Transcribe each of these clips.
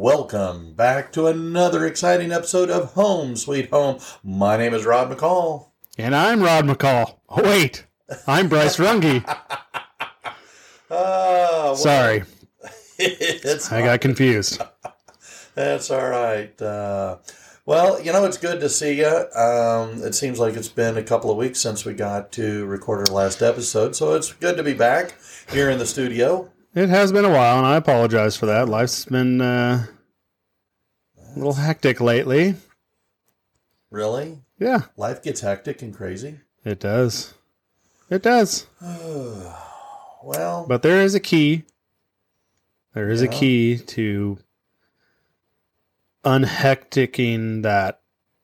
welcome back to another exciting episode of Home Sweet Home. My name is Rod McCall. And I'm Rod McCall. Oh, wait, I'm Bryce Runge. Uh, well, Sorry, I got confused. That's all right. Uh, well, you know, it's good to see you. Um, it seems like it's been a couple of weeks since we got to record our last episode, so it's good to be back here in the studio. It has been a while, and I apologize for that. Life's been uh, a little hectic lately. Really? Yeah, Life gets hectic and crazy. it does. It does. Well, But there is a key. There is a key to unhecticing that.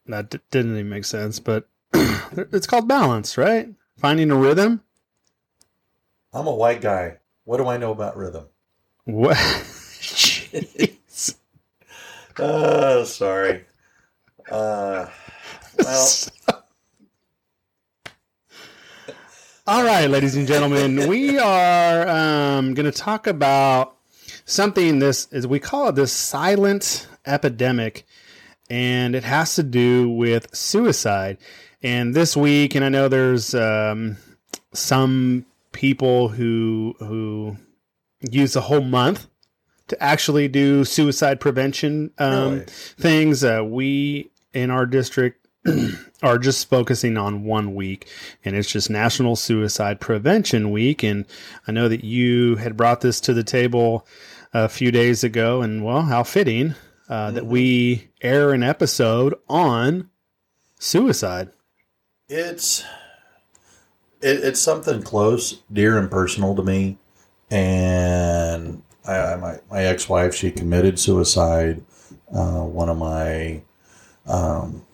That d- didn't even make sense, but it's called balance, right? Finding a rhythm. I'm a white guy. What do I know about rhythm? What? Jeez. Uh, sorry. Uh, well, All right, ladies and gentlemen, we are um, going to talk about something. This is we call it this silent epidemic, and it has to do with suicide. And this week, and I know there's um, some people who who use the whole month to actually do suicide prevention um, Really? things. Uh, we in our district are just focusing on one week, and it's just National Suicide Prevention Week. And I know that you had brought this to the table a few days ago, and well, how fitting uh, that we air an episode on suicide. it's it, it's something close, dear, and personal to me. And I, I- my my ex wife, she committed suicide. Uh, one of my um,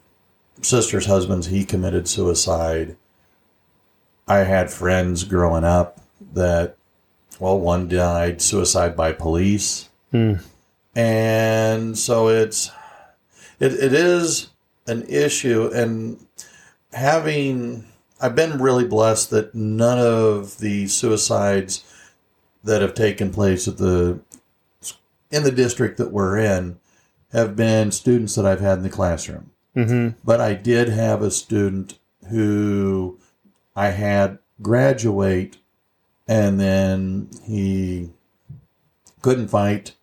sister's husbands, he committed suicide. I had friends growing up that, well, one died suicide by police, Hmm. and so it's it, it is an issue and having I've been really blessed that none of the suicides that have taken place at the in the district that we're in have been students that I've had in the classroom. hmm But I did have a student who I had graduate and then he couldn't fight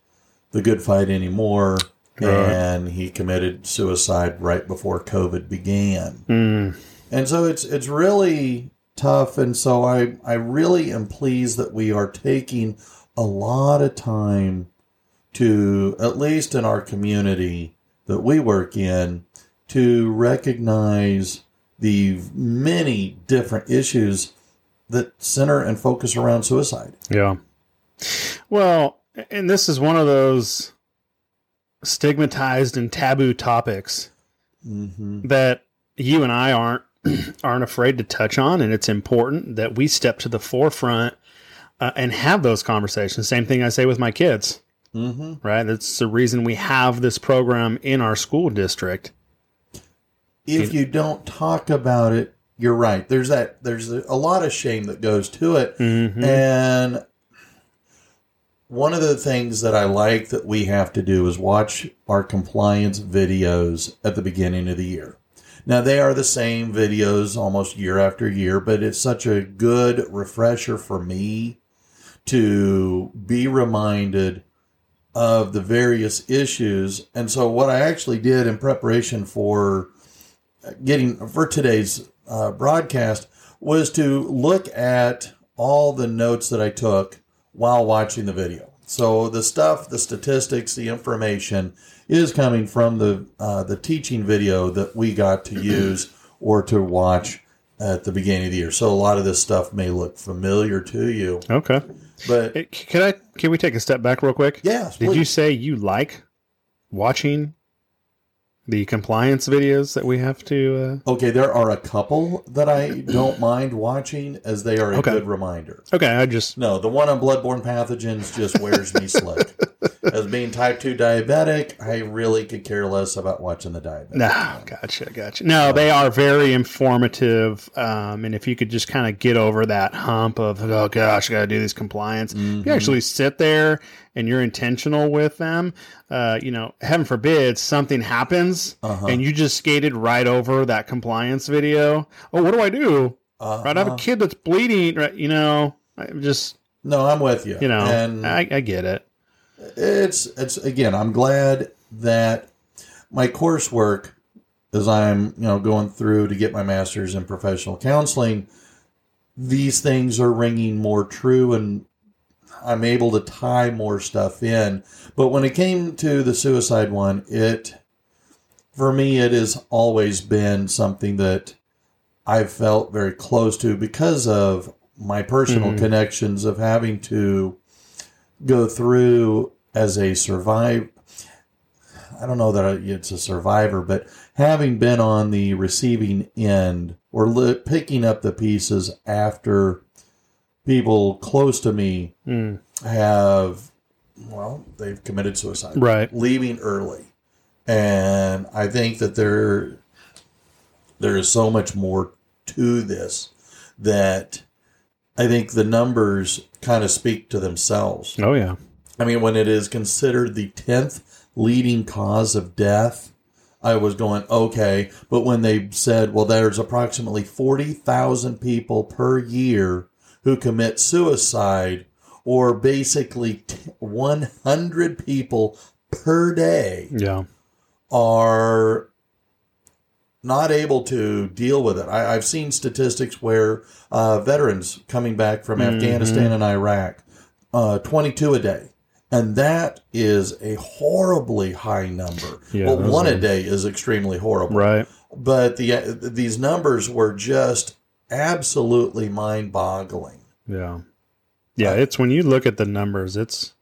the good fight anymore Right. and he committed suicide right before COVID began. Mm. And so it's it's really tough and so I I really am pleased that we are taking a lot of time to at least in our community that we work in to recognize the many different issues that center and focus around suicide. Yeah. Well, and this is one of those stigmatized and taboo topics Mm-hmm. that you and I aren't aren't afraid to touch on, and it's important that we step to the forefront uh, and have those conversations. Same thing I say with my kids, Mm-hmm. right? That's the reason we have this program in our school district. If you don't talk about it, you're right. There's that. There's a lot of shame that goes to it. Mhm. And one of the things that I like that we have to do is watch our compliance videos at the beginning of the year. Now, they are the same videos almost year after year, but it's such a good refresher for me to be reminded of the various issues. And so, what I actually did in preparation for getting for today's uh, broadcast was to look at all the notes that I took while watching the video. So the stuff, the statistics, the information is coming from the uh, the teaching video that we got to use or to watch at the beginning of the year. So a lot of this stuff may look familiar to you, Okay. but Can I? Can we take a step back real quick? yes, Did you say you like watching the compliance videos that we have to? uh... Okay, there are a couple that I don't mind watching as they are a Okay. good reminder. Okay, I just No, the one on bloodborne pathogens just wears me slick. As being type 2 diabetic, I really could care less about watching the diabetic. No, gotcha, gotcha. No, they are very informative. Um, and if you could just kind of get over that hump of, oh gosh, I got to do these compliance, if you actually sit there and you're intentional with them, uh, you know, heaven forbid something happens and you just skated right over that compliance video. Oh, what do I do? Uh, Right, I have a kid that's bleeding. Right, you know, I just, no, I'm with you. you know, and I, I get it. It's it's again i'm glad that my coursework as i'm you know going through to get my master's in professional counseling these things are ringing more true and i'm able to tie more stuff in but when it came to the suicide one it for me it has always been something that i've felt very close to because of my personal Mhm. connections of having to go through as a survivor. I don't know that it's a survivor, but having been on the receiving end or li- picking up the pieces after people close to me Mm, have, well, they've committed suicide, right. leaving early, and I think that there there is so much more to this that I think the numbers kind of speak to themselves. Oh, yeah. I mean, when it is considered the 10th leading cause of death, I was going, okay. But when they said, well, there's approximately 40,000 people per year who commit suicide, or basically t- 100 people per day Yeah. are not able to deal with it. I, I've seen statistics where uh, veterans coming back from Mhm. Afghanistan and Iraq, uh, 22 a day. And that is a horribly high number. Yeah, well, one are- a day is extremely horrible. Right. But the uh, these numbers were just absolutely mind-boggling. Yeah. Yeah, Uh, it's when you look at the numbers, it's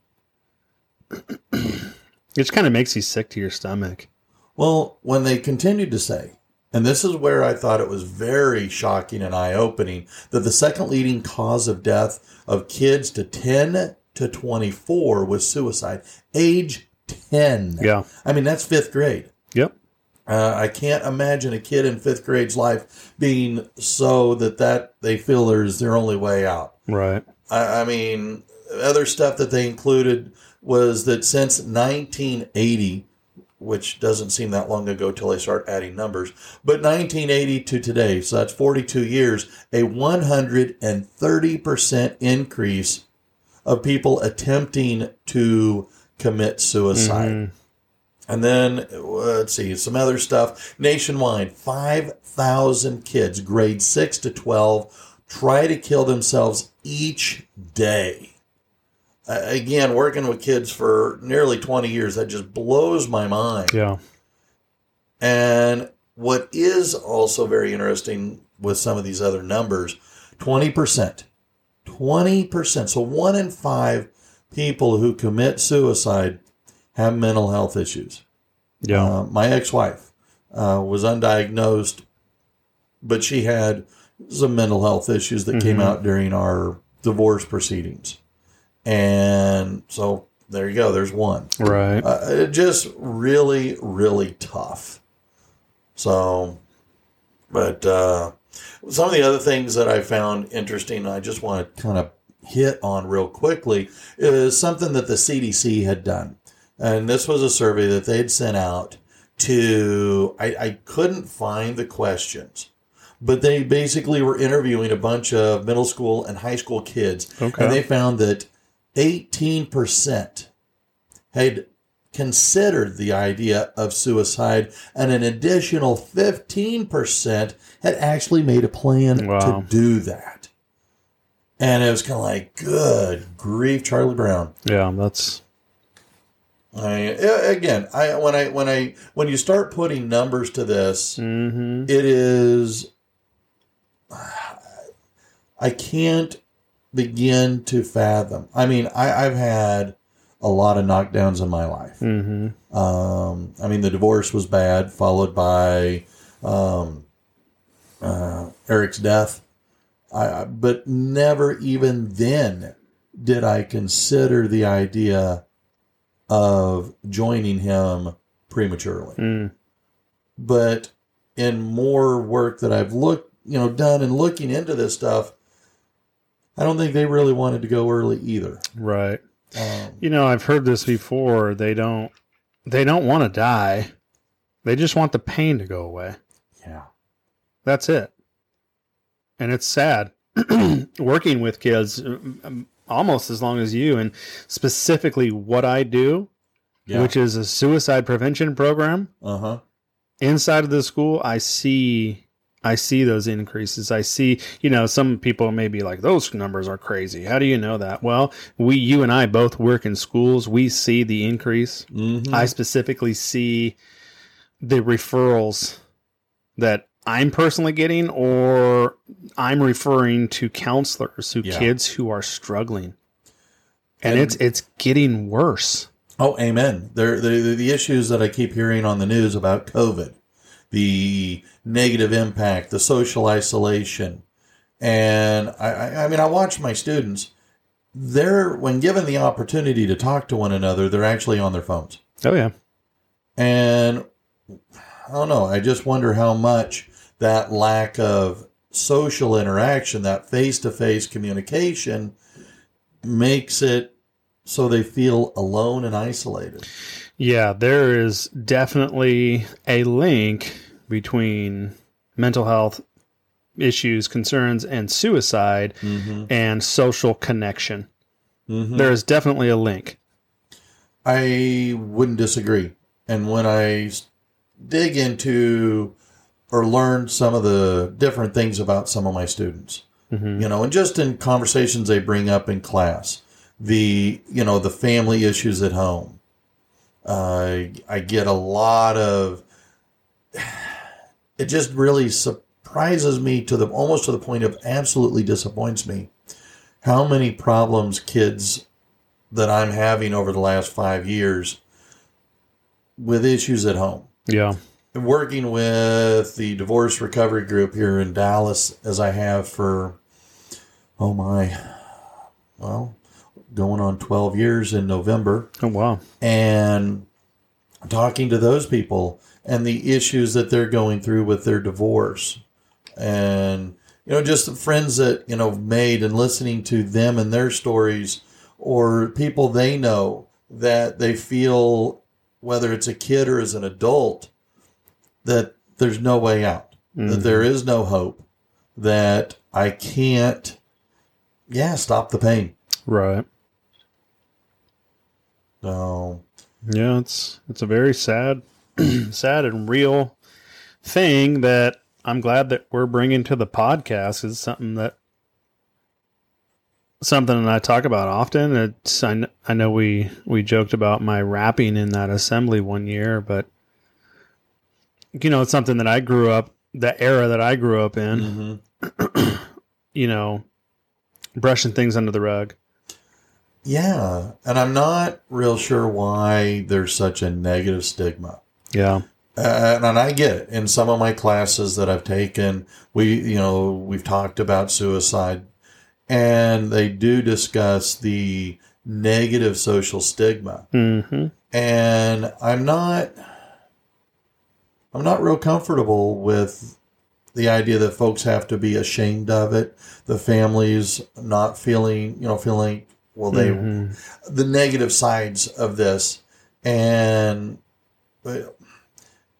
it just kind of makes you sick to your stomach. Well, when they continued to say, and this is where I thought it was very shocking and eye opening, that the second leading cause of death of kids to 10 to 24 was suicide. Age 10. Yeah. I mean, that's fifth grade. Yep. Uh, I can't imagine a kid in fifth grade's life being so that, that they feel there's their only way out. Right. I, I mean, other stuff that they included was that since 1980, which doesn't seem that long ago till they start adding numbers, but 1980 to today, so that's 42 years, a 130% increase of people attempting to commit suicide. Mhm. And then, uh, let's see, some other stuff. Nationwide, 5,000 kids, grade 6 to 12, try to kill themselves each day. Again, working with kids for nearly 20 years, that just blows my mind. Yeah. And what is also very interesting with some of these other numbers 20%. 20%. So one in five people who commit suicide have mental health issues. Yeah. Uh, my ex wife uh, was undiagnosed, but she had some mental health issues that came Mhm. out during our divorce proceedings. And so there you go, there's one right. uh, it just really really tough so but uh, some of the other things that i found interesting i just want to kind of hit on real quickly is something that the cdc had done and this was a survey that they'd sent out to i, I couldn't find the questions but they basically were interviewing a bunch of middle school and high school kids Okay. and they found that 18% had considered the idea of suicide, and an additional 15% had actually made a plan Wow. to do that. And it was kind of like, good grief, Charlie Brown. yeah. That's I, again, I when I when I when you start putting numbers to this, hmm it is I can't begin to fathom. I mean, I, I've had a lot of knockdowns in my life. hmm Um, I mean, the divorce was bad, followed by um, uh, Eric's death. I, I- but never even then did I consider the idea of joining him prematurely. Mm. But in more work that I've looked, you know, done and looking into this stuff, I don't think they really wanted to go early either. Right. Um, You know, I've heard this before. They don't they don't want to die. They just want the pain to go away. yeah. That's it. And it's sad working with kids um, almost as long as you and specifically what I do, Yeah. which is a suicide prevention program uh huh. inside of the school, I see I see those increases. I see, you know, some people may be like those numbers are crazy. How do you know that? Well, we you and I both work in schools. We see the increase. Mm-hmm. I specifically see the referrals that I'm personally getting, or I'm referring to counselors who Yeah. kids who are struggling, and, And- it's it's getting worse. Oh, amen. There, the the issues that I keep hearing on the news about COVID, the negative impact, the social isolation, and I, I, mean, I watch my students. They're when given the opportunity to talk to one another, they're actually on their phones, Oh yeah, and I don't know. I just wonder how much that lack of social interaction, that face to face communication, makes it so they feel alone and isolated. yeah. There is definitely a link between mental health issues, concerns, and suicide, Mm-hmm. and social connection. Mm-hmm. There is definitely a link. I wouldn't disagree. And when I dig into or learn some of the different things about some of my students, Mhm. you know, and just in conversations they bring up in class, the you know the family issues at home, uh, I get a lot of. It just really surprises me to the almost to the point of absolutely disappoints me how many problems kids that I'm having over the last five years with issues at home. Yeah, And working with the divorce recovery group here in Dallas, as I have for, oh my, well, going on 12 years in November, oh wow, and talking to those people and the issues that they're going through with their divorce. And, you know, just the friends that, you know, made and listening to them and their stories or people they know that they feel, whether it's a kid or as an adult, that there's no way out, that mm-hmm. there is no hope, that I can't, yeah, stop the pain. right. So, Yeah, it's it's a very sad, sad and real thing that I'm glad that we're bringing to the podcast. Is something that something that I talk about often. It's I, kn- I know we we joked about my rapping in that assembly one year, but you know, it's something that I grew up the era that I grew up in. mhm. You know, brushing things under the rug. Yeah, and I'm not real sure why there's such a negative stigma. Yeah, Uh, and I get it. In some of my classes that I've taken, we, you know, we've talked about suicide, and they do discuss the negative social stigma. hmm And I'm not, I'm not real comfortable with the idea that folks have to be ashamed of it. The families not feeling, you know, feeling well, they Mhm. the negative sides of this, and uh,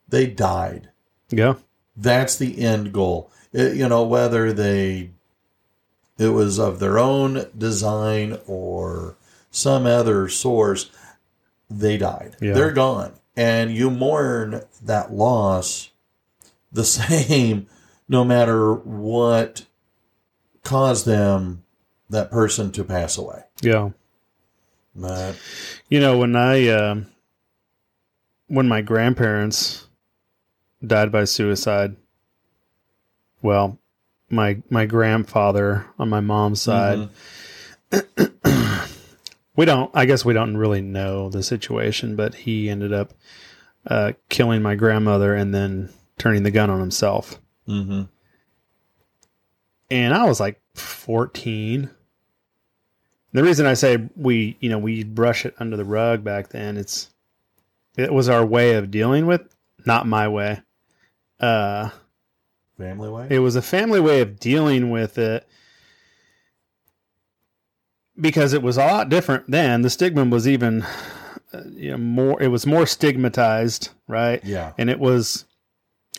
they died. yeah, That's the end goal. It- you know, whether they it was of their own design or some other source, they died. Yeah. They're gone, and you mourn that loss the same, no matter what caused them that person to pass away. yeah. But You know, when I um when my grandparents died by suicide, well, my my grandfather on my mom's side, we don't. I guess we don't really know the situation, but he ended up uh, killing my grandmother and then turning the gun on himself. Mm-hmm. And I was like fourteen, The reason I say we, you know, we brush it under the rug back then, it's it was our way of dealing with, not my way. Uh, Family way? it was a family way of dealing with it because it was a lot different then. The stigma was even, uh, you know, more. It was more stigmatized, right? yeah. and it was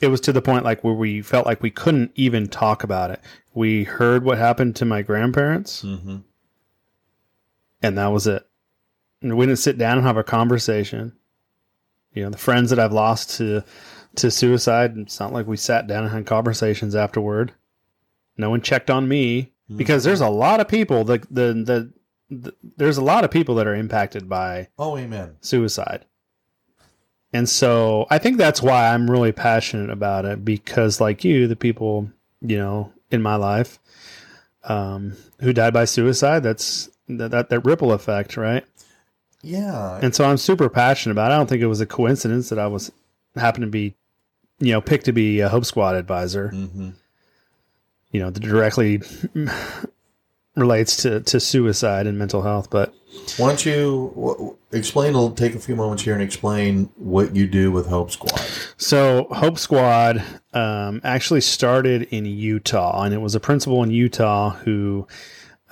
it was to the point like where we felt like we couldn't even talk about it we heard what happened to my grandparents Mm-hmm. And that was it and we didn't sit down and have a conversation you know the friends that i've lost to to suicide it's not like we sat down and had conversations afterward no one checked on me because there's a lot of people the the, the, the there's a lot of people that are impacted by Oh, amen. suicide. And so I think that's why I'm really passionate about it because, like you, the people, you know, in my life um, who died by suicide, that's that, that, that ripple effect, right? Yeah. And so I'm super passionate about it. I don't think it was a coincidence that I was happened to be, you know, picked to be a Hope Squad advisor, mm-hmm. you know, that directly relates to, to suicide and mental health. But Why don't you w- explain? Take a few moments here and explain what you do with Hope Squad. So Hope Squad um, actually started in Utah, and it was a principal in Utah who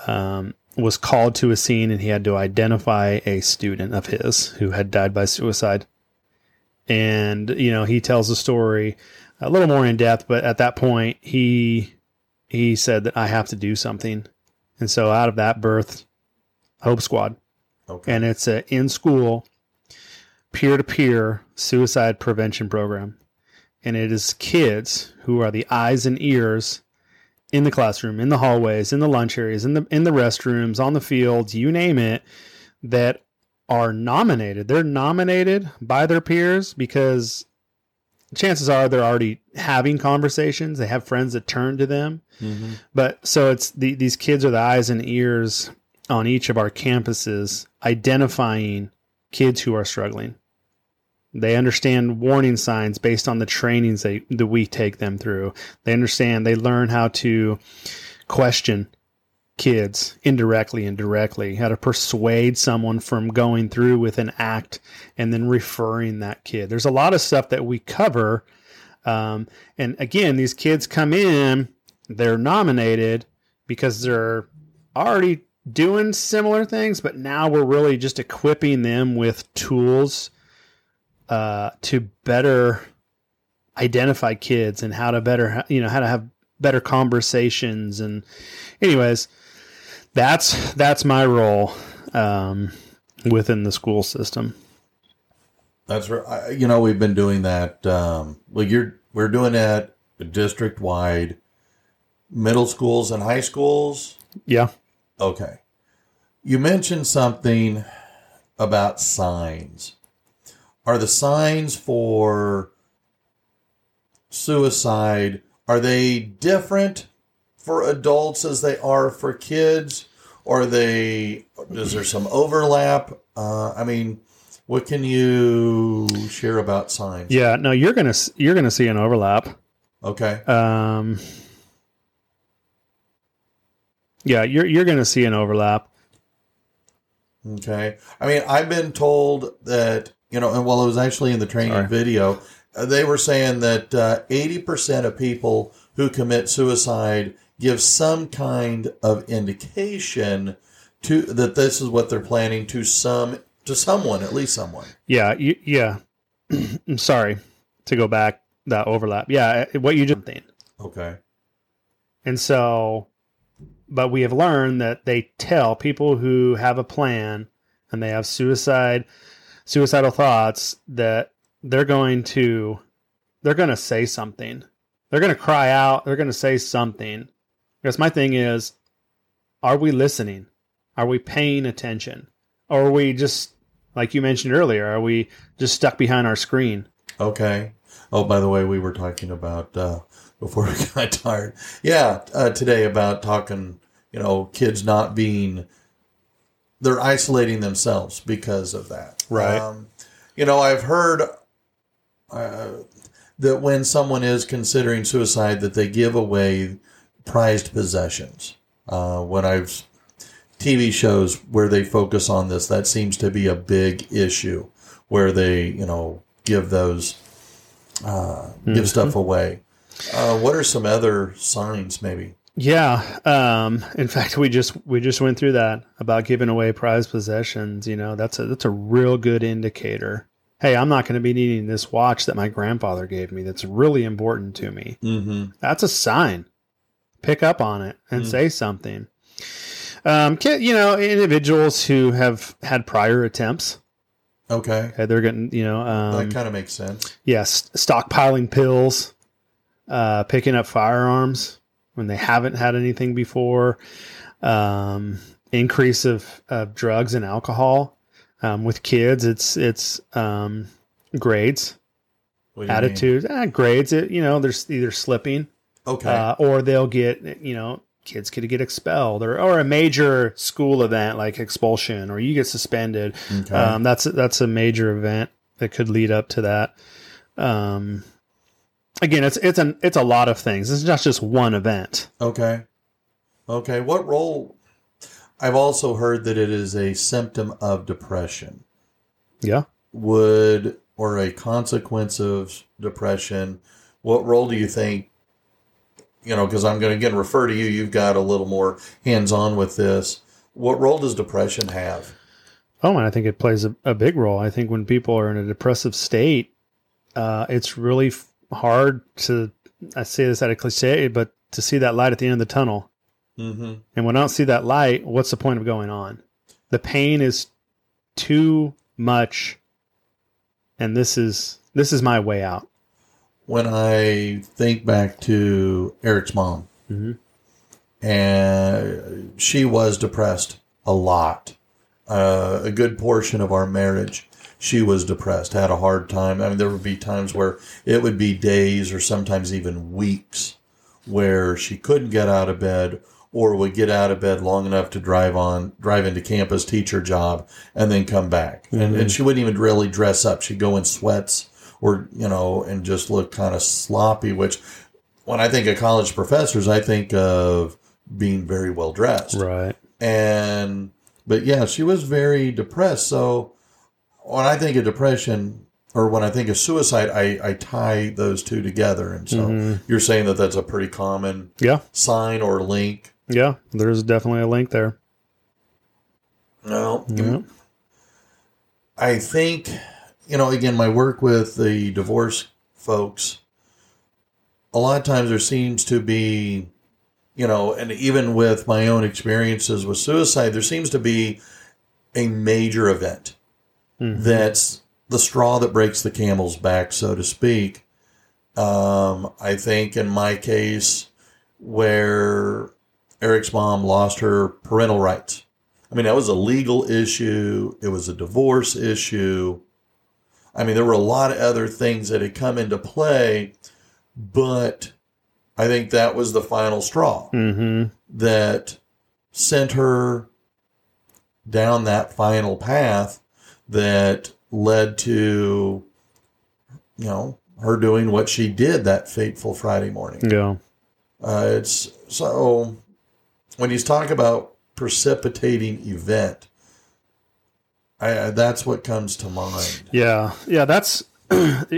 um, was called to a scene, and he had to identify a student of his who had died by suicide. And you know, he tells the story a little more in depth, but at that point, he he said that I have to do something, and so out of that birth Hope Squad Okay. and it's a in school peer to peer suicide prevention program. And it is kids who are the eyes and ears in the classroom, in the hallways, in the lunch areas, in the in the restrooms, on the fields, you name it, that are nominated. They're nominated by their peers because chances are they're already having conversations. They have friends that turn to them. mm-hmm. But so it's the, these kids are the eyes and ears on each of our campuses, identifying kids who are struggling. They understand warning signs based on the trainings they, that we take them through. They understand, they learn how to question kids indirectly and directly, how to persuade someone from going through with an act and then referring that kid. There's a lot of stuff that we cover. Um, and again, these kids come in, they're nominated because they're already doing similar things, but now we're really just equipping them with tools uh, to better identify kids and how to better, you know, how to have better conversations. And, anyways, that's that's my role um, within the school system. That's right. You know, we've been doing that. Um, well, you're we're doing that district wide, middle schools and high schools. Yeah. Okay. You mentioned something about signs. Are the signs for suicide are they different for adults as they are for kids? Or are they is there some overlap? Uh, I mean, what can you share about signs? Yeah. No, you're gonna you're gonna see an overlap. Okay. Um, yeah, you're you're going to see an overlap. Okay. I mean, I've been told that, you know, and while it was actually in the training Sorry. video, uh, they were saying that uh, 80% of people who commit suicide give some kind of indication to that this is what they're planning to some to someone, at least someone. Yeah, you, yeah. I'm sorry to go back that overlap. Yeah, what you just think. Okay. And so, but we have learned that they tell people who have a plan and they have suicide, suicidal thoughts that they're going to, they're going to say something. They're going to cry out. They're going to say something. Because my thing is, are we listening? Are we paying attention? Or are we just, like you mentioned earlier, are we just stuck behind our screen? Okay. Oh, by the way, we were talking about uh, before we got tired. Yeah, uh, today about talking. You know, kids not being they're isolating themselves because of that. Right. Um, you know, I've heard uh, that when someone is considering suicide, that they give away prized possessions. Uh, when I've TV shows where they focus on this, that seems to be a big issue where they, you know, give those, uh, give stuff away. Uh, what are some other signs, maybe? Yeah. Um, in fact, we just we just went through that about giving away prized possessions. You know, that's a that's a real good indicator. Hey, I'm not going to be needing this watch that my grandfather gave me. That's really important to me. Mm-hmm. That's a sign. Pick up on it and say something. Um, ki- you know, individuals who have had prior attempts, Okay. okay, they're getting, you know, um, that kind of makes sense. yes, stockpiling pills, uh, picking up firearms when they haven't had anything before, um, increase of, of drugs and alcohol. Um, with kids, it's it's um, grades, What do you mean? attitudes, ah, grades. It, you know, there's either slipping Okay. uh, or they'll get you know kids could get expelled or, or a major school event like expulsion or you get suspended Okay. um, that's that's a major event that could lead up to that um, again it's it's an it's a lot of things it's not just one event Okay. Okay. What role? I've also heard that it is a symptom of depression. yeah Would, or a consequence of depression, what role do you think? You know, because I'm going to again refer to you, you've got a little more hands on with this. What role does depression have? oh and i think it plays a, a big role i think when people are in a depressive state uh, it's really f- hard to i say this out of cliche but to see that light at the end of the tunnel Mm-hmm. And when I don't see that light, what's the point of going on? The pain is too much, and this is this is my way out. When I think back to Eric's mom, Mhm. and she was depressed a lot. Uh, a good portion of our marriage, she was depressed, had a hard time. I mean, there would be times where it would be days or sometimes even weeks where she couldn't get out of bed or would get out of bed long enough to drive on, drive into campus, teach her job, and then come back. And, and mm-hmm. she wouldn't even really dress up. She'd go in sweats or, you know, and just look kind of sloppy, which when I think of college professors, I think of being very well dressed Right. and but yeah she was very depressed so when i think of depression or when i think of suicide i, I tie those two together and so mm-hmm. you're saying that that's a pretty common Yeah. sign or link Yeah. There's definitely a link there. no Yeah. Mm, i think you know again my work with the divorce folks a lot of times there seems to be you know and even with my own experiences with suicide there seems to be a major event Mhm. that's the straw that breaks the camel's back, so to speak. Um, I think in my case, where Eric's mom lost her parental rights. I mean, that was a legal issue. It was a divorce issue. I mean, there were a lot of other things that had come into play, but I think that was the final straw Mm-hmm. that sent her down that final path that led to, you know, her doing what she did that fateful Friday morning. Yeah. Uh, it's so when he's talking about precipitating event, I, that's what comes to mind. Yeah. Yeah. That's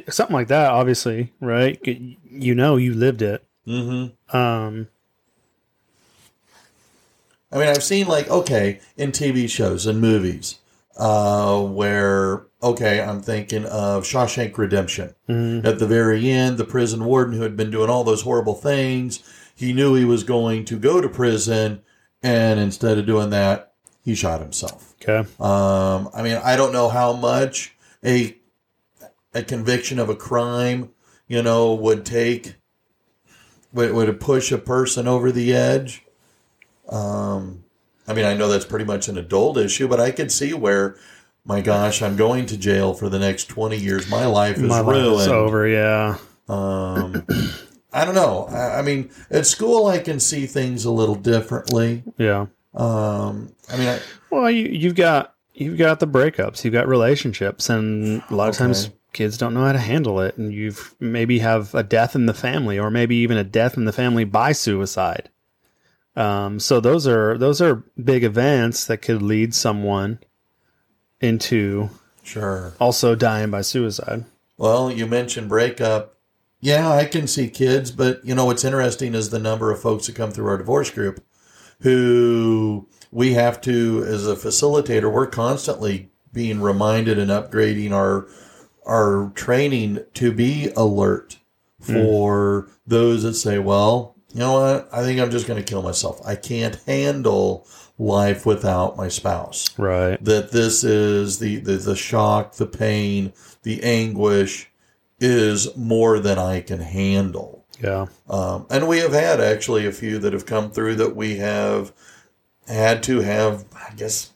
something like that. Obviously, right? You know, you lived it. Mm-hmm. Um. I mean, I've seen like okay in TV shows and movies uh, where okay, I'm thinking of Shawshank Redemption. mhm. At the very end, the prison warden who had been doing all those horrible things, he knew he was going to go to prison, and instead of doing that, he shot himself. Okay. Um, I mean, I don't know how much a a conviction of a crime, you know, would take would would it push a person over the edge. Um, I mean, I know that's pretty much an adult issue, but I could see where, my gosh, I'm going to jail for the next twenty years. My life is My life ruined. is over. Yeah. Um, I don't know. I, I mean, at school, I can see things a little differently. Yeah. Um, I mean, I, Well, you, you've got you've got the breakups, you've got relationships, and a lot of times kids don't know how to handle it, and you've maybe have a death in the family, or maybe even a death in the family by suicide. Um, so those are those are big events that could lead someone into Sure. also dying by suicide. Well, you mentioned breakup. Yeah, I can see kids, but you know what's interesting is the number of folks that come through our divorce group who we have to, as a facilitator, we're constantly being reminded and upgrading our our training to be alert for those that say, "Well, you know what? I think I'm just going to kill myself. I can't handle life without my spouse." Right. that this is the, the the shock, the pain, the anguish is more than I can handle. Yeah. Um, and we have had actually a few that have come through that we have had to have, I guess,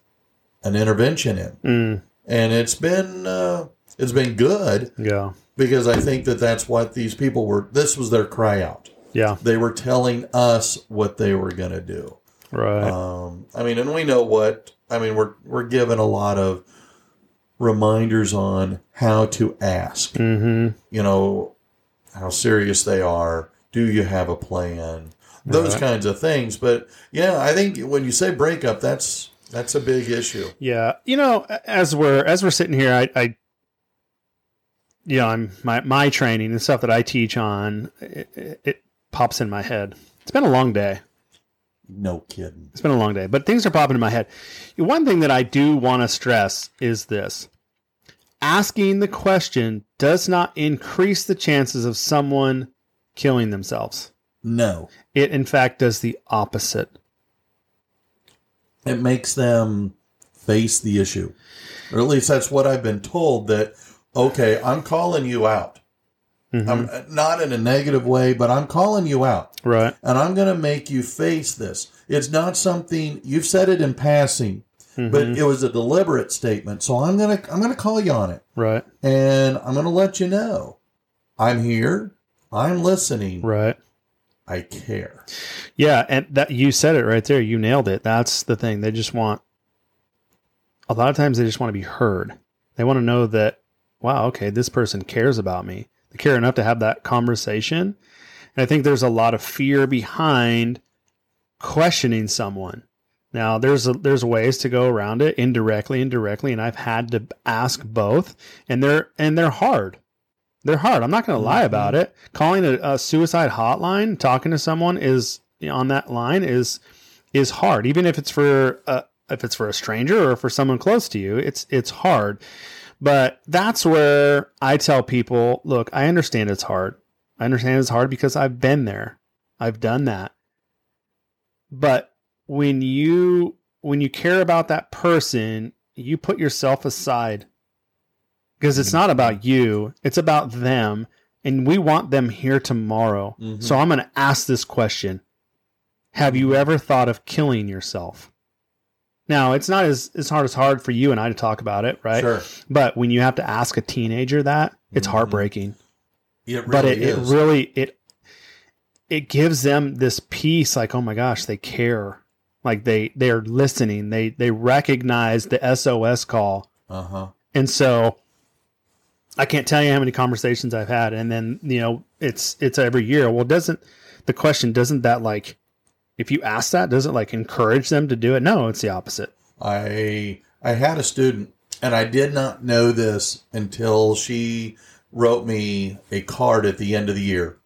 an intervention in, Mm, and it's been uh, it's been good yeah. because I think that that's what these people were. This was their cry out. Yeah. They were telling us what they were going to do. Right. Um, I mean, and we know what I mean. We're we're given a lot of reminders on how to ask. mm-hmm. You know, how serious they are. Do you have a plan? Those Right. kinds of things. But yeah, I think when you say breakup, that's that's a big issue. Yeah, you know, as we're as we're sitting here, I, I you know, I'm my my training and stuff that I teach on, it, it, it pops in my head. It's been a long day. No kidding. It's been a long day, but things are popping in my head. One thing that I do want to stress is this: asking the question does not increase the chances of someone killing themselves. No, It, in fact, does the opposite. it makes them face the issue, or at least that's what I've been told. That okay, I'm calling you out. Mhm. I'm not in a negative way, but I'm calling you out. right. and I'm going to make you face this. It's not something you've said it in passing, but Mhm. it was a deliberate statement. So I'm going to I'm going to call you on it, right. and I'm going to let you know I'm here. I'm listening. Right. I care. Yeah, and that you said it right there. You nailed it. That's the thing. They just want a lot of times they just want to be heard. They want to know that wow, okay, this person cares about me. Care enough to have that conversation. And I think there's a lot of fear behind questioning someone. Now, there's a, there's ways to go around it indirectly and directly, and I've had to ask both, and they're and they're hard. They're hard. I'm not going to lie mm-hmm. about it. Calling a, a suicide hotline, talking to someone is on that line is is hard. Even if it's for a, if it's for a stranger or for someone close to you, it's it's hard. But that's where I tell people, look, I understand it's hard. I understand it's hard because I've been there. I've done that. But when you when you care about that person, you put yourself aside because it's not about you, it's about them and we want them here tomorrow. Mhm. So I'm going to ask this question. Have you ever thought of killing yourself? Now, it's not as it's hard as hard for you and I to talk about it, right? Sure. But when you have to ask a teenager that, it's Mhm. heartbreaking. It really but it, it really it it gives them this peace like, oh my gosh, they care. Like they they're listening. They they recognize the SOS call. uh huh. And so I can't tell you how many conversations I've had and then, you know, it's it's every year. Well, doesn't the question doesn't that like if you ask that, does it like encourage them to do it? No, it's the opposite. I I had a student, and I did not know this until she wrote me a card at the end of the year.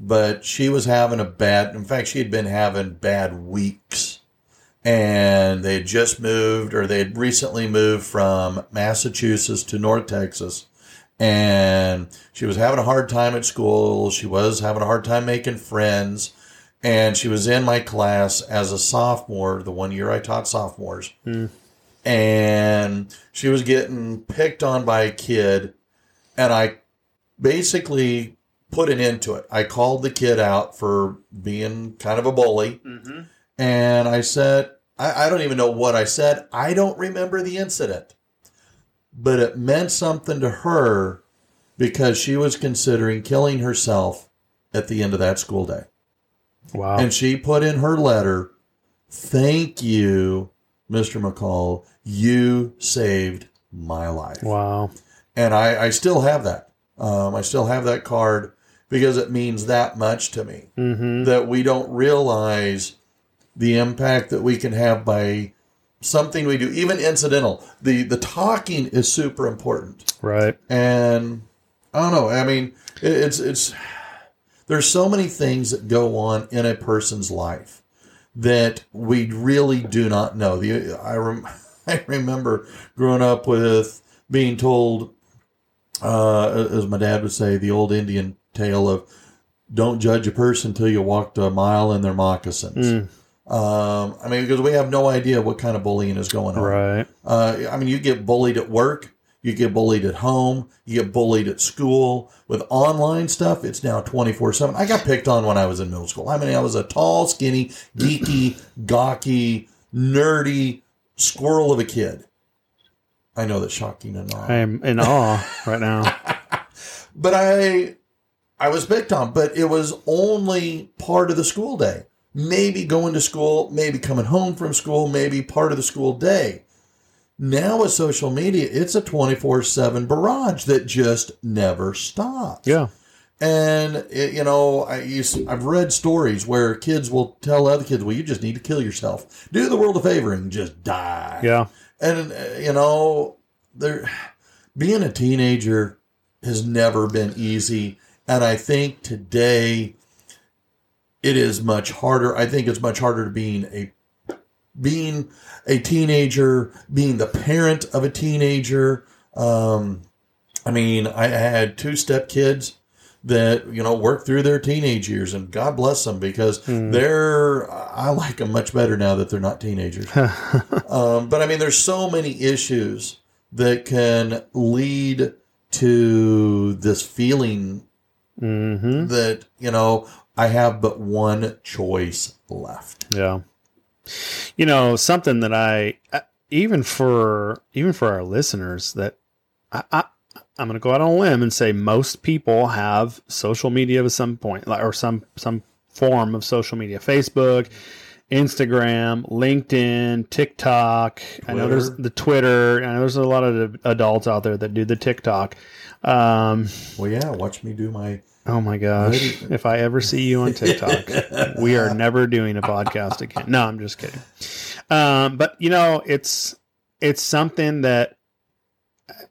But she was having a bad. In fact, she had been having bad weeks, and they had just moved, or they had recently moved from Massachusetts to North Texas, and she was having a hard time at school. She was having a hard time making friends and she was in my class as a sophomore the one year i taught sophomores. Hmm. And she was getting picked on by a kid and i basically put an end to it. I called the kid out for being kind of a bully. Mm-hmm. And i said I, I don't even know what i said. I don't remember the incident. But it meant something to her because she was considering killing herself at the end of that school day Wow. and she put in her letter, Thank you, Mr. McCall. You saved my life. wow. And I, I still have that. Um, I still have that card because it means that much to me Mhm. that we don't realize the impact that we can have by something we do, even incidental. The the talking is super important, Right. and I don't know. I mean, it, it's it's there's so many things that go on in a person's life that we really do not know. The I rem, I remember growing up with being told, uh, as my dad would say, the old Indian tale of "Don't judge a person till you walked a mile in their moccasins." Mm, Um, I mean, because we have no idea what kind of bullying is going on. right. Uh, I mean, you get bullied at work, you get bullied at home, you get bullied at school. With online stuff, it's now 24 7. I got picked on when I was in middle school. I mean, I was a tall, skinny, geeky, gawky, nerdy squirrel of a kid. I know that's shocking and all. I am in awe right now. but I I was picked on, but it was only part of the school day. Maybe going to school, maybe coming home from school, maybe part of the school day. Now with social media, it's a 24/7 barrage that just never stops. Yeah. And it, you know, I I've read stories where kids will tell other kids, "Well, you just need to kill yourself. Do the world a favor and just die." Yeah. And uh, you know, there being a teenager has never been easy, and I think today it is much harder. I think it's much harder to being a being a teenager, being the parent of a teenager. Um, I mean, I had two step kids that you know worked through their teenage years, and God bless them because they're. I like them much better now that they're not teenagers. um, but I mean, there's so many issues that can lead to this feeling hmm that you know I have but one choice left. Yeah. You know, something that I uh, even for even for our listeners that I, I I'm going to go out on a limb and say most people have social media at some point or some some form of social media. Facebook, Instagram, LinkedIn, TikTok. I know there's the Twitter. I know there's a lot of adults out there that do the TikTok. Um, Well, yeah, watch me do my. Oh my gosh. If I ever see you on TikTok, we are never doing a podcast again. No, I'm just kidding. Um, but you know, it's it's something that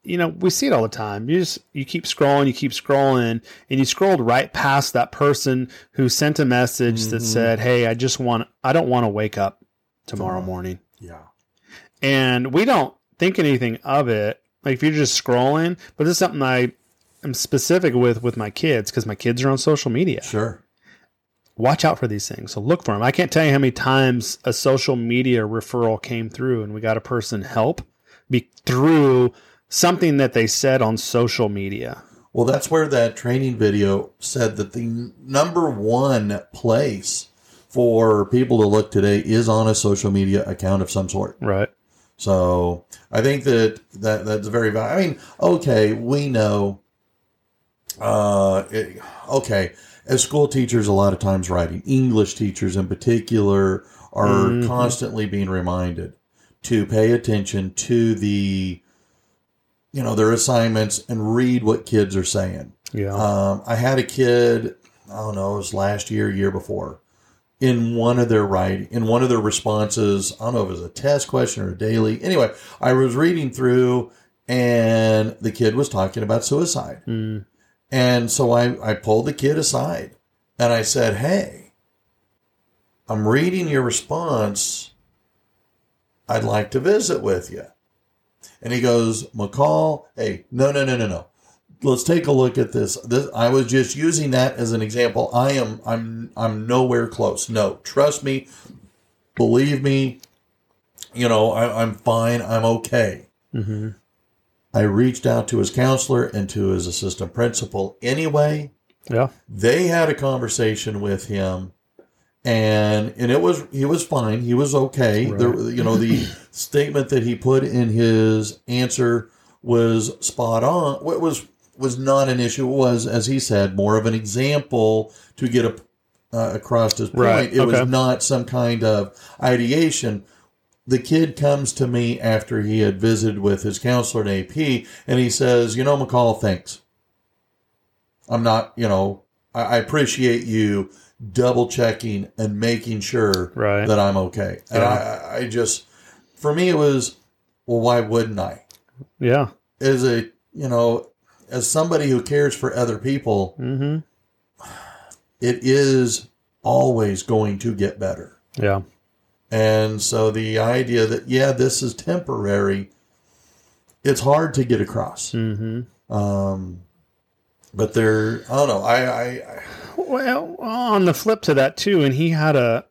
you know, we see it all the time. You just you keep scrolling, you keep scrolling, and you scrolled right past that person who sent a message that Mhm. said, "Hey, I just want I don't want to wake up tomorrow Tomorrow. morning." Yeah. and we don't think anything of it. Like if you're just scrolling, but this is something I am specific with with my kids because my kids are on social media. Sure. Watch out for these things. So look for them. I can't tell you how many times a social media referral came through and we got a person help be through something that they said on social media. Well, that's where that training video said that the number one place for people to look today is on a social media account of some sort. Right. So I think that, that that's very val I mean, okay, we know. Uh, it, okay, as school teachers, a lot of times writing English teachers in particular are Mhm. constantly being reminded to pay attention to the, you know, their assignments and read what kids are saying. Yeah. Um, I had a kid, I don't know, it was last year, year before, in one of their writing, in one of their responses. I don't know if it was a test question or a daily. Anyway, I was reading through, and the kid was talking about suicide. Mm. And so I, I pulled the kid aside and I said, Hey, I'm reading your response. I'd like to visit with you. And he goes, McCall, hey, no, no, no, no, no. Let's take a look at this. This I was just using that as an example. I am I'm I'm nowhere close. No, trust me, believe me, you know, I, I'm fine, I'm okay. hmm I reached out to his counselor and to his assistant principal anyway. Yeah. They had a conversation with him and and it was he was fine. He was okay. Right. The, you know, the statement that he put in his answer was spot on. What was was not an issue. It was, as he said, more of an example to get a, uh, across his point. Right. It Okay. was not some kind of ideation the kid comes to me after he had visited with his counselor at AP and he says, You know, McCall, thanks. I'm not, you know, I, I appreciate you double checking and making sure Right. that I'm okay. And Yeah. I, I just, for me, it was, well, why wouldn't I? Yeah. As a, you know, as somebody who cares for other people, Mm-hmm. it is always going to get better. Yeah. And so the idea that, yeah, this is temporary, it's hard to get across. Mm-hmm. Um, but there, I don't know. I, I, I Well, on the flip to that too, and he had a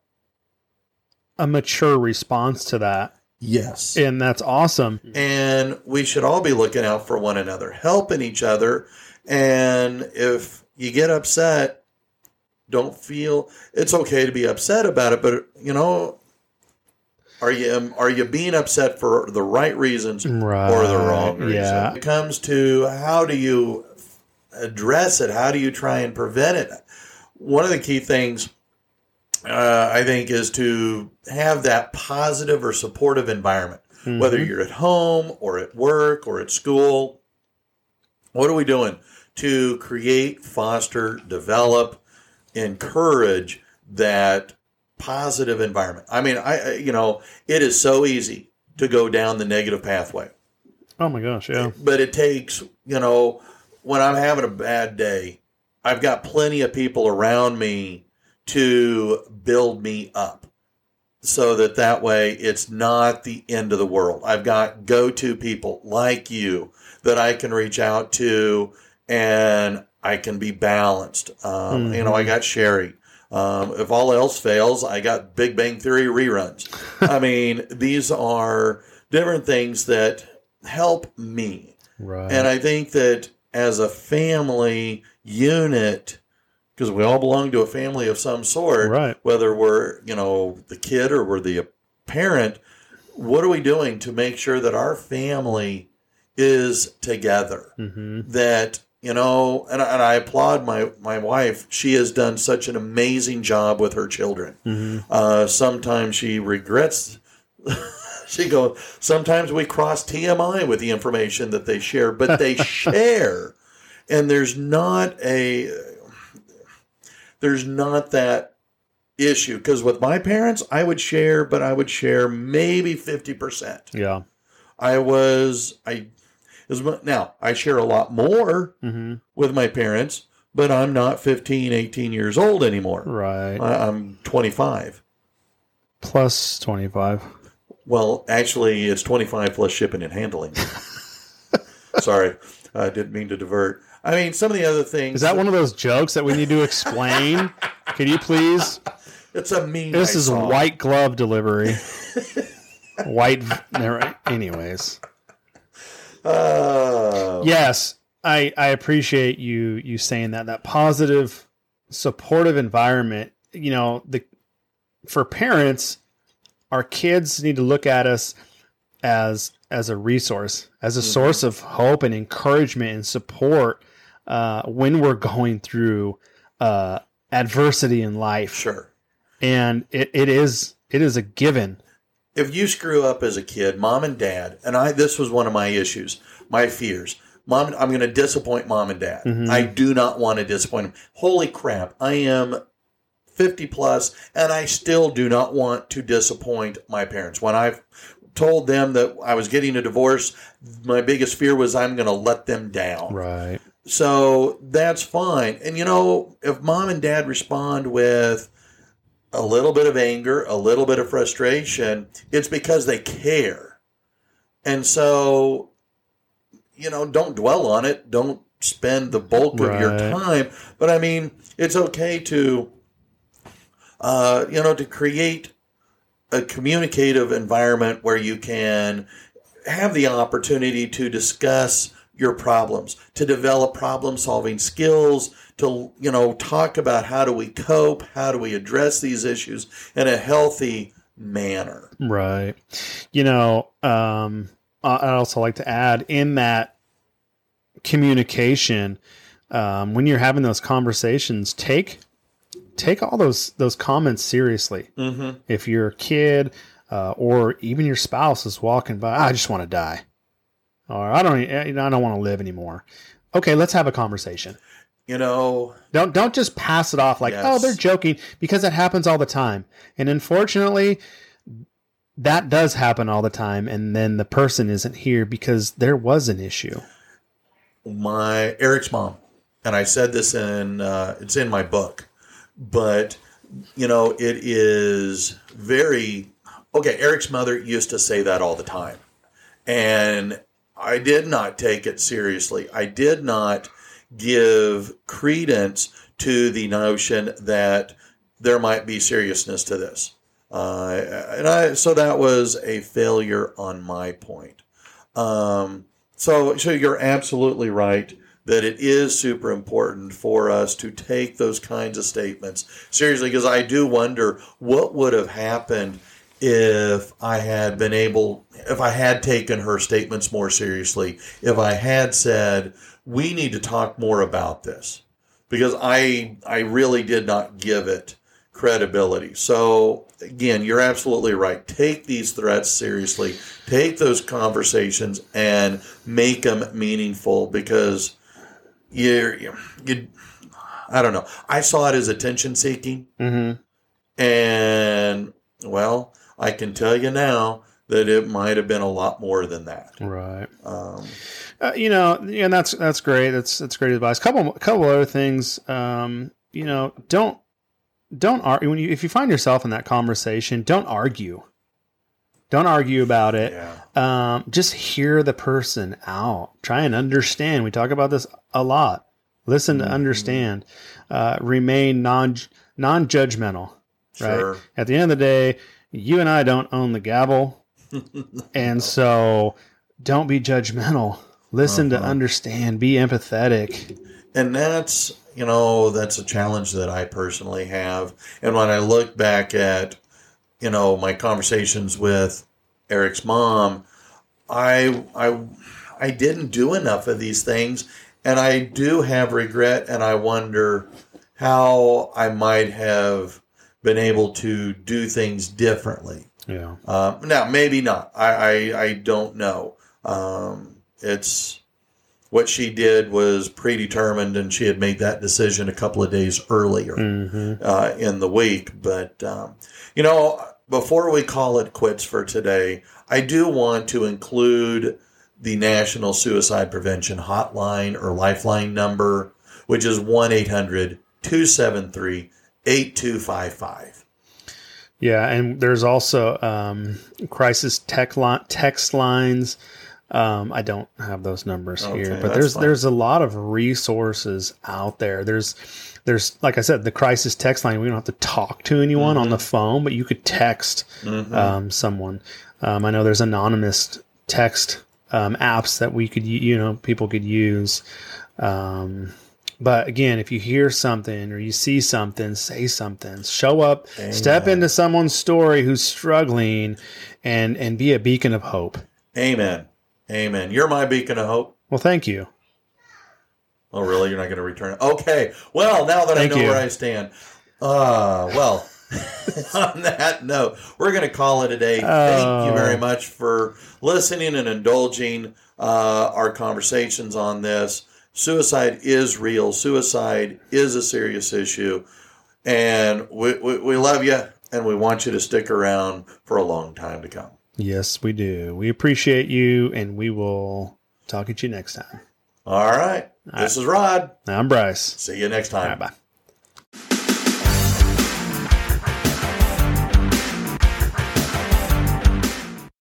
a mature response to that, yes. and that's awesome. and we should all be looking out for one another, helping each other. And if you get upset, don't feel it's okay to be upset about it. But you know, are you are you being upset for the right reasons Right. or the wrong reason? Yeah. When it comes to how do you address it? How do you try and prevent it? One of the key things uh, I think is to have that positive or supportive environment, whether you're at home or at work or at school. What are we doing to create, foster, develop, encourage that positive environment? I mean, I you know it is so easy to go down the negative pathway. Oh my gosh, yeah. but it takes you know when i'm having a bad day i've got plenty of people around me to build me up so that that way it's not the end of the world. I've got go-to people like you that i can reach out to and i can be balanced. Um, you know i got sherry um, if all else fails i got big bang theory reruns i mean these are different things that help me Right. and I think that as a family unit, because we all belong to a family of some sort, Right. whether we're, you know, the kid or we're the parent, what are we doing to make sure that our family is together? hmm That, you know, and, I- and I applaud my, my wife. She has done such an amazing job with her children. hmm Uh, sometimes she regrets. she goes. Sometimes we cross TMI with the information that they share, but they share, and there's not a there's not that issue because with my parents, I would share, but I would share maybe fifty percent. Yeah. I was I is now I share a lot more hmm with my parents, but I'm not 15, 18 years old anymore. Right. I, I'm 25. Plus twenty five. Well, actually, it's 25 plus shipping and handling. Sorry, I didn't mean to divert. I mean, some of the other things. Is that one of those jokes that we need to explain? Could you please? It's a meme. This I is saw. white glove delivery. white. Anyways, Uh, yes, I I appreciate you you saying that that positive, supportive environment. You know, the for parents, our kids need to look at us as as a resource, as a source of hope and encouragement and support uh, when we're going through uh, adversity in life. Sure. And it, it is it is a given. If you screw up as a kid, mom and dad, and I, this was one of my issues, my fears. Mom, I'm going to disappoint mom and dad. Mhm. I do not want to disappoint them. Holy crap! I am 50 plus, and I still do not want to disappoint my parents. When I've told them that I was getting a divorce, my biggest fear was I'm going to let them down. Right. So that's fine. And you know, if mom and dad respond with a little bit of anger, a little bit of frustration, it's because they care. And so, you know, don't dwell on it. Don't spend the bulk of your time. But I mean, it's okay to, uh, you know, to create a communicative environment where you can have the opportunity to discuss your problems, to develop problem solving skills, to, you know, talk about how do we cope, how do we address these issues in a healthy manner. Right. You know, um, I I'd also like to add in that communication, um, when you're having those conversations, take take all those those comments seriously. Mm-hmm. If your kid uh, or even your spouse is walking by, I just want to die, or I don't, I don't want to live anymore. Okay, let's have a conversation. you know, Don't don't just pass it off like, Yes. oh, they're joking, because it happens all the time. And unfortunately, that does happen all the time. And then the person isn't here because there was an issue. my Eric's mom, and I said this in uh, it's in my book, but you know it is very okay. Eric's mother used to say that all the time, and I did not take it seriously. I did not give credence to the notion that there might be seriousness to this. Uh, and I, so that was a failure on my point. Um, so, so you're absolutely right that it is super important for us to take those kinds of statements seriously because I do wonder what would have happened if I had been able, if I had taken her statements more seriously, if I had said, we need to talk more about this because I, I really did not give it credibility. So again, you're absolutely right. Take these threats seriously. Take those conversations and make them meaningful because you're you, you I don't know. I saw it as attention seeking Mm-hmm. and well, I can tell you now that it might have been a lot more than that. Right. Um, Uh, you know, and that's that's great. That's that's great advice. Couple couple other things. Um, you know, don't don't argue when you if you find yourself in that conversation. Don't argue. Don't argue about it. yeah. Um, just hear the person out. Try and understand. We talk about this a lot. Listen to understand. Uh, remain non non judgmental. Right. Sure. At the end of the day, you and I don't own the gavel, and so don't be judgmental. Listen to uh-huh. understand. Be empathetic. and that's you know that's a challenge that I personally have. And when I look back at you know my conversations with Eric's mom, I I I didn't do enough of these things, and I do have regret, and I wonder how I might have been able to do things differently. Yeah. Um, now, maybe not. I, I, I don't know. Um, it's what she did was predetermined, and she had made that decision a couple of days earlier Mm-hmm. uh, in the week. But, um, you know, before we call it quits for today, I do want to include the National Suicide Prevention Hotline or Lifeline number, which is 1 800 273 8255. Yeah, and there's also um, crisis tech li- text lines. Um, I don't have those numbers Okay, here, but there's fine. there's a lot of resources out there. There's there's like I said, the crisis text line. We don't have to talk to anyone on the phone, but you could text um, someone. Um, I know there's anonymous text um, apps that we could you know people could use. Um, but again, if you hear something or you see something, say something. Show up, step into someone's story who's struggling, and and be a beacon of hope. Amen. Amen. You're my beacon of hope. Well, thank you. Oh, really? You're not going to return it? Okay. Well, now that Thank I know you. where I stand, uh, well, on that note, we're going to call it a day. Thank you Oh. very much for listening and indulging uh, our conversations on this. Suicide is real. Suicide is a serious issue, and we, we, we love you, and we want you to stick around for a long time to come. Yes, we do. We appreciate you, and we will talk at you next time. All right. This is Rod. I'm Bryce. See you next time. Bye bye.